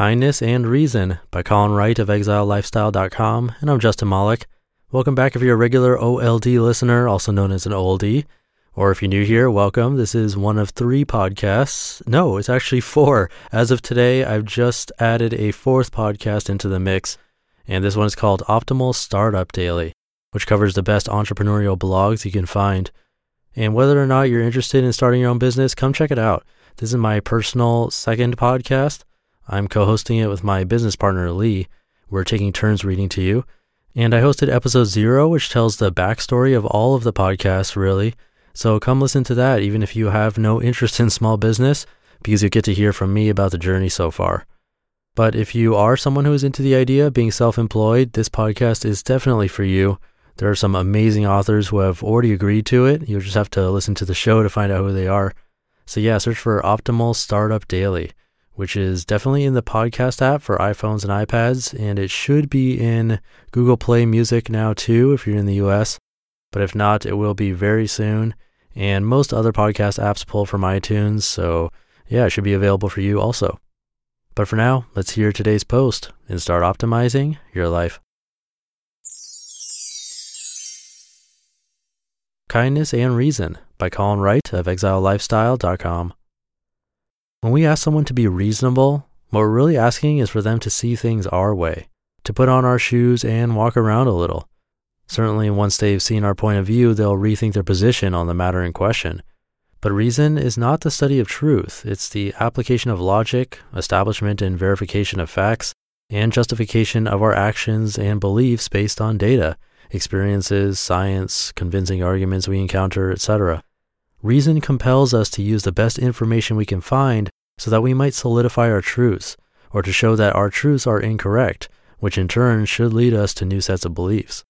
Kindness and Reason by Colin Wright of ExileLifestyle.com, and I'm Justin Malik. Welcome back if you're a regular OLD listener, also known as an oldie, or if you're new here, welcome. This is one of three podcasts. No, it's actually four. As of today, I've just added a fourth podcast into the mix, and this one is called Optimal Startup Daily, which covers the best entrepreneurial blogs you can find. And whether or not you're interested in starting your own business, come check it out. This is my personal second podcast I'm co hosting it with my business partner, Lee. We're taking turns reading to you. And I hosted episode zero, which tells the backstory of all of the podcasts, really. So come listen to that, even if you have no interest in small business, because you get to hear from me about the journey so far. But if you are someone who is into the idea of being self employed, this podcast is definitely for you. There are some amazing authors who have already agreed to it. You'll just have to listen to the show to find out who they are. So, yeah, search for Optimal Startup Daily which is definitely in the podcast app for iPhones and iPads, and it should be in Google Play Music now too if you're in the US. But if not, it will be very soon. And most other podcast apps pull from iTunes, so yeah, it should be available for you also. But for now, let's hear today's post and start optimizing your life. Kindness and Reason by Colin Wright of ExileLifestyle.com. When we ask someone to be reasonable, what we're really asking is for them to see things our way, to put on our shoes and walk around a little. Certainly, once they've seen our point of view, they'll rethink their position on the matter in question. But reason is not the study of truth, it's the application of logic, establishment and verification of facts, and justification of our actions and beliefs based on data, experiences, science, convincing arguments we encounter, etc. Reason compels us to use the best information we can find so that we might solidify our truths, or to show that our truths are incorrect, which in turn should lead us to new sets of beliefs.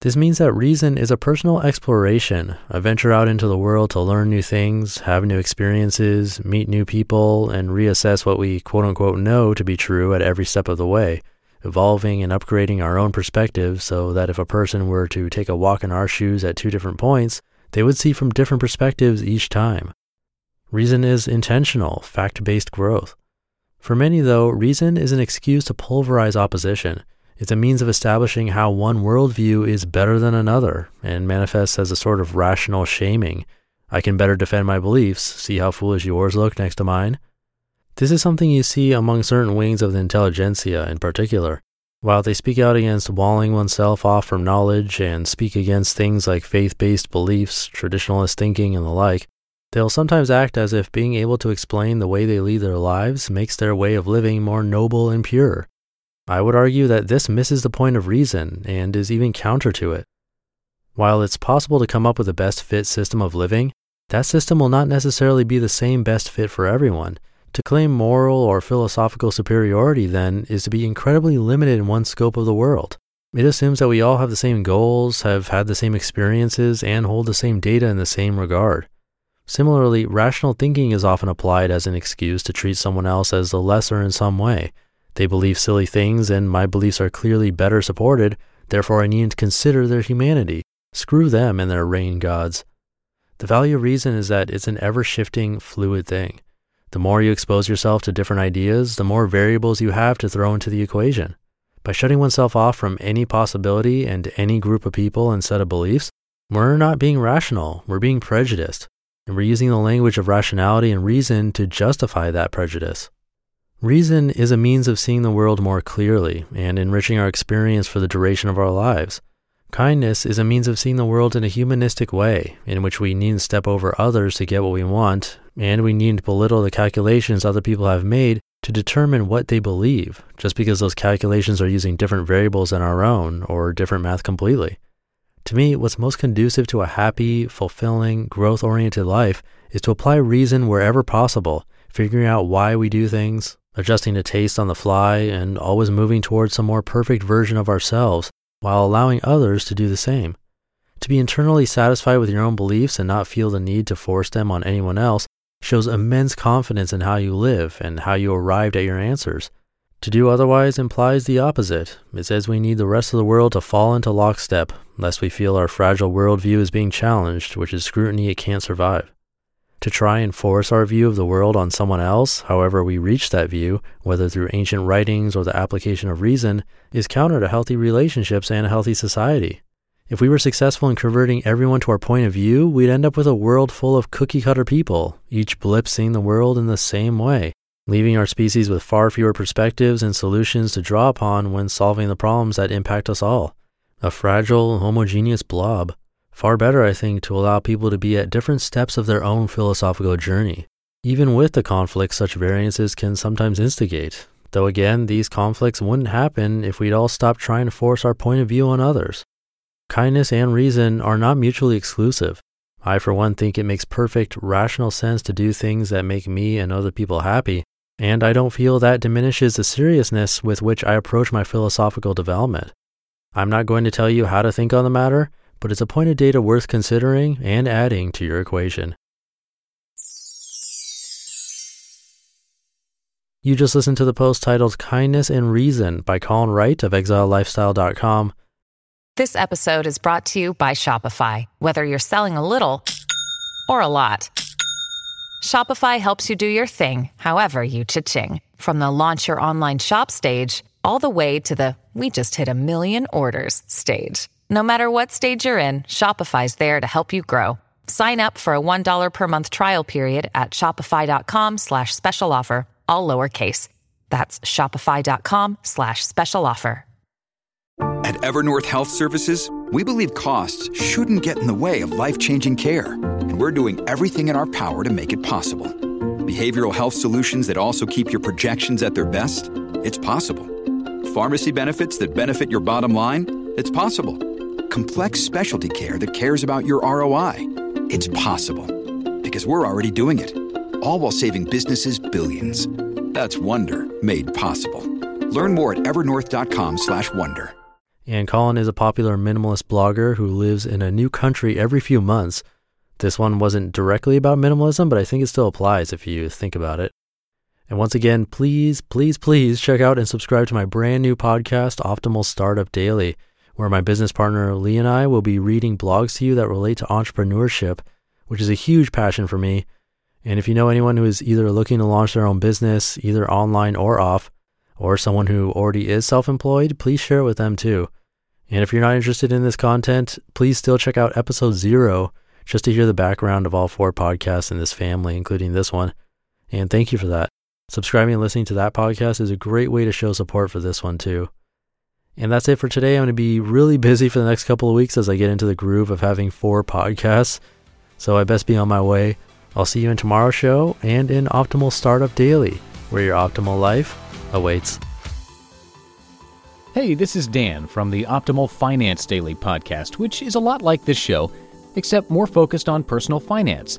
This means that reason is a personal exploration, a venture out into the world to learn new things, have new experiences, meet new people, and reassess what we quote unquote know to be true at every step of the way, evolving and upgrading our own perspective so that if a person were to take a walk in our shoes at two different points, they would see from different perspectives each time. Reason is intentional, fact based growth. For many, though, reason is an excuse to pulverize opposition. It's a means of establishing how one worldview is better than another and manifests as a sort of rational shaming. I can better defend my beliefs, see how foolish yours look next to mine. This is something you see among certain wings of the intelligentsia in particular. While they speak out against walling oneself off from knowledge and speak against things like faith based beliefs, traditionalist thinking, and the like, they'll sometimes act as if being able to explain the way they lead their lives makes their way of living more noble and pure. I would argue that this misses the point of reason and is even counter to it. While it's possible to come up with a best fit system of living, that system will not necessarily be the same best fit for everyone to claim moral or philosophical superiority, then, is to be incredibly limited in one's scope of the world. It assumes that we all have the same goals, have had the same experiences, and hold the same data in the same regard. Similarly, rational thinking is often applied as an excuse to treat someone else as the lesser in some way. They believe silly things, and my beliefs are clearly better supported, therefore I needn't consider their humanity. Screw them and their rain gods. The value of reason is that it's an ever shifting, fluid thing. The more you expose yourself to different ideas, the more variables you have to throw into the equation. By shutting oneself off from any possibility and any group of people and set of beliefs, we're not being rational, we're being prejudiced, and we're using the language of rationality and reason to justify that prejudice. Reason is a means of seeing the world more clearly and enriching our experience for the duration of our lives. Kindness is a means of seeing the world in a humanistic way, in which we needn't step over others to get what we want, and we needn't belittle the calculations other people have made to determine what they believe, just because those calculations are using different variables than our own or different math completely. To me, what's most conducive to a happy, fulfilling, growth oriented life is to apply reason wherever possible, figuring out why we do things, adjusting to taste on the fly, and always moving towards some more perfect version of ourselves while allowing others to do the same. To be internally satisfied with your own beliefs and not feel the need to force them on anyone else shows immense confidence in how you live and how you arrived at your answers. To do otherwise implies the opposite. It says we need the rest of the world to fall into lockstep, lest we feel our fragile worldview is being challenged, which is scrutiny it can't survive. To try and force our view of the world on someone else, however we reach that view, whether through ancient writings or the application of reason, is counter to healthy relationships and a healthy society. If we were successful in converting everyone to our point of view, we'd end up with a world full of cookie cutter people, each blip seeing the world in the same way, leaving our species with far fewer perspectives and solutions to draw upon when solving the problems that impact us all. A fragile, homogeneous blob. Far better, I think, to allow people to be at different steps of their own philosophical journey, even with the conflicts such variances can sometimes instigate. Though again, these conflicts wouldn't happen if we'd all stop trying to force our point of view on others. Kindness and reason are not mutually exclusive. I, for one, think it makes perfect, rational sense to do things that make me and other people happy, and I don't feel that diminishes the seriousness with which I approach my philosophical development. I'm not going to tell you how to think on the matter, but it's a point of data worth considering and adding to your equation. You just listened to the post titled Kindness and Reason by Colin Wright of ExileLifestyle.com. This episode is brought to you by Shopify. Whether you're selling a little or a lot, Shopify helps you do your thing, however you cha-ching. From the launch your online shop stage, all the way to the we just hit a million orders stage. No matter what stage you're in, Shopify's there to help you grow. Sign up for a $1 per month trial period at shopify.com slash special offer, all lowercase. That's shopify.com slash special offer. At Evernorth Health Services, we believe costs shouldn't get in the way of life-changing care, and we're doing everything in our power to make it possible. Behavioral health solutions that also keep your projections at their best? It's possible. Pharmacy benefits that benefit your bottom line? It's possible complex specialty care that cares about your ROI. It's possible because we're already doing it. All while saving businesses billions. That's Wonder made possible. Learn more at evernorth.com/wonder. And Colin is a popular minimalist blogger who lives in a new country every few months. This one wasn't directly about minimalism, but I think it still applies if you think about it. And once again, please, please, please check out and subscribe to my brand new podcast, Optimal Startup Daily where my business partner Lee and I will be reading blogs to you that relate to entrepreneurship, which is a huge passion for me. And if you know anyone who is either looking to launch their own business, either online or off, or someone who already is self employed, please share it with them too. And if you're not interested in this content, please still check out episode zero just to hear the background of all four podcasts in this family, including this one. And thank you for that. Subscribing and listening to that podcast is a great way to show support for this one too. And that's it for today. I'm going to be really busy for the next couple of weeks as I get into the groove of having four podcasts. So I best be on my way. I'll see you in tomorrow's show and in Optimal Startup Daily, where your optimal life awaits. Hey, this is Dan from the Optimal Finance Daily podcast, which is a lot like this show, except more focused on personal finance.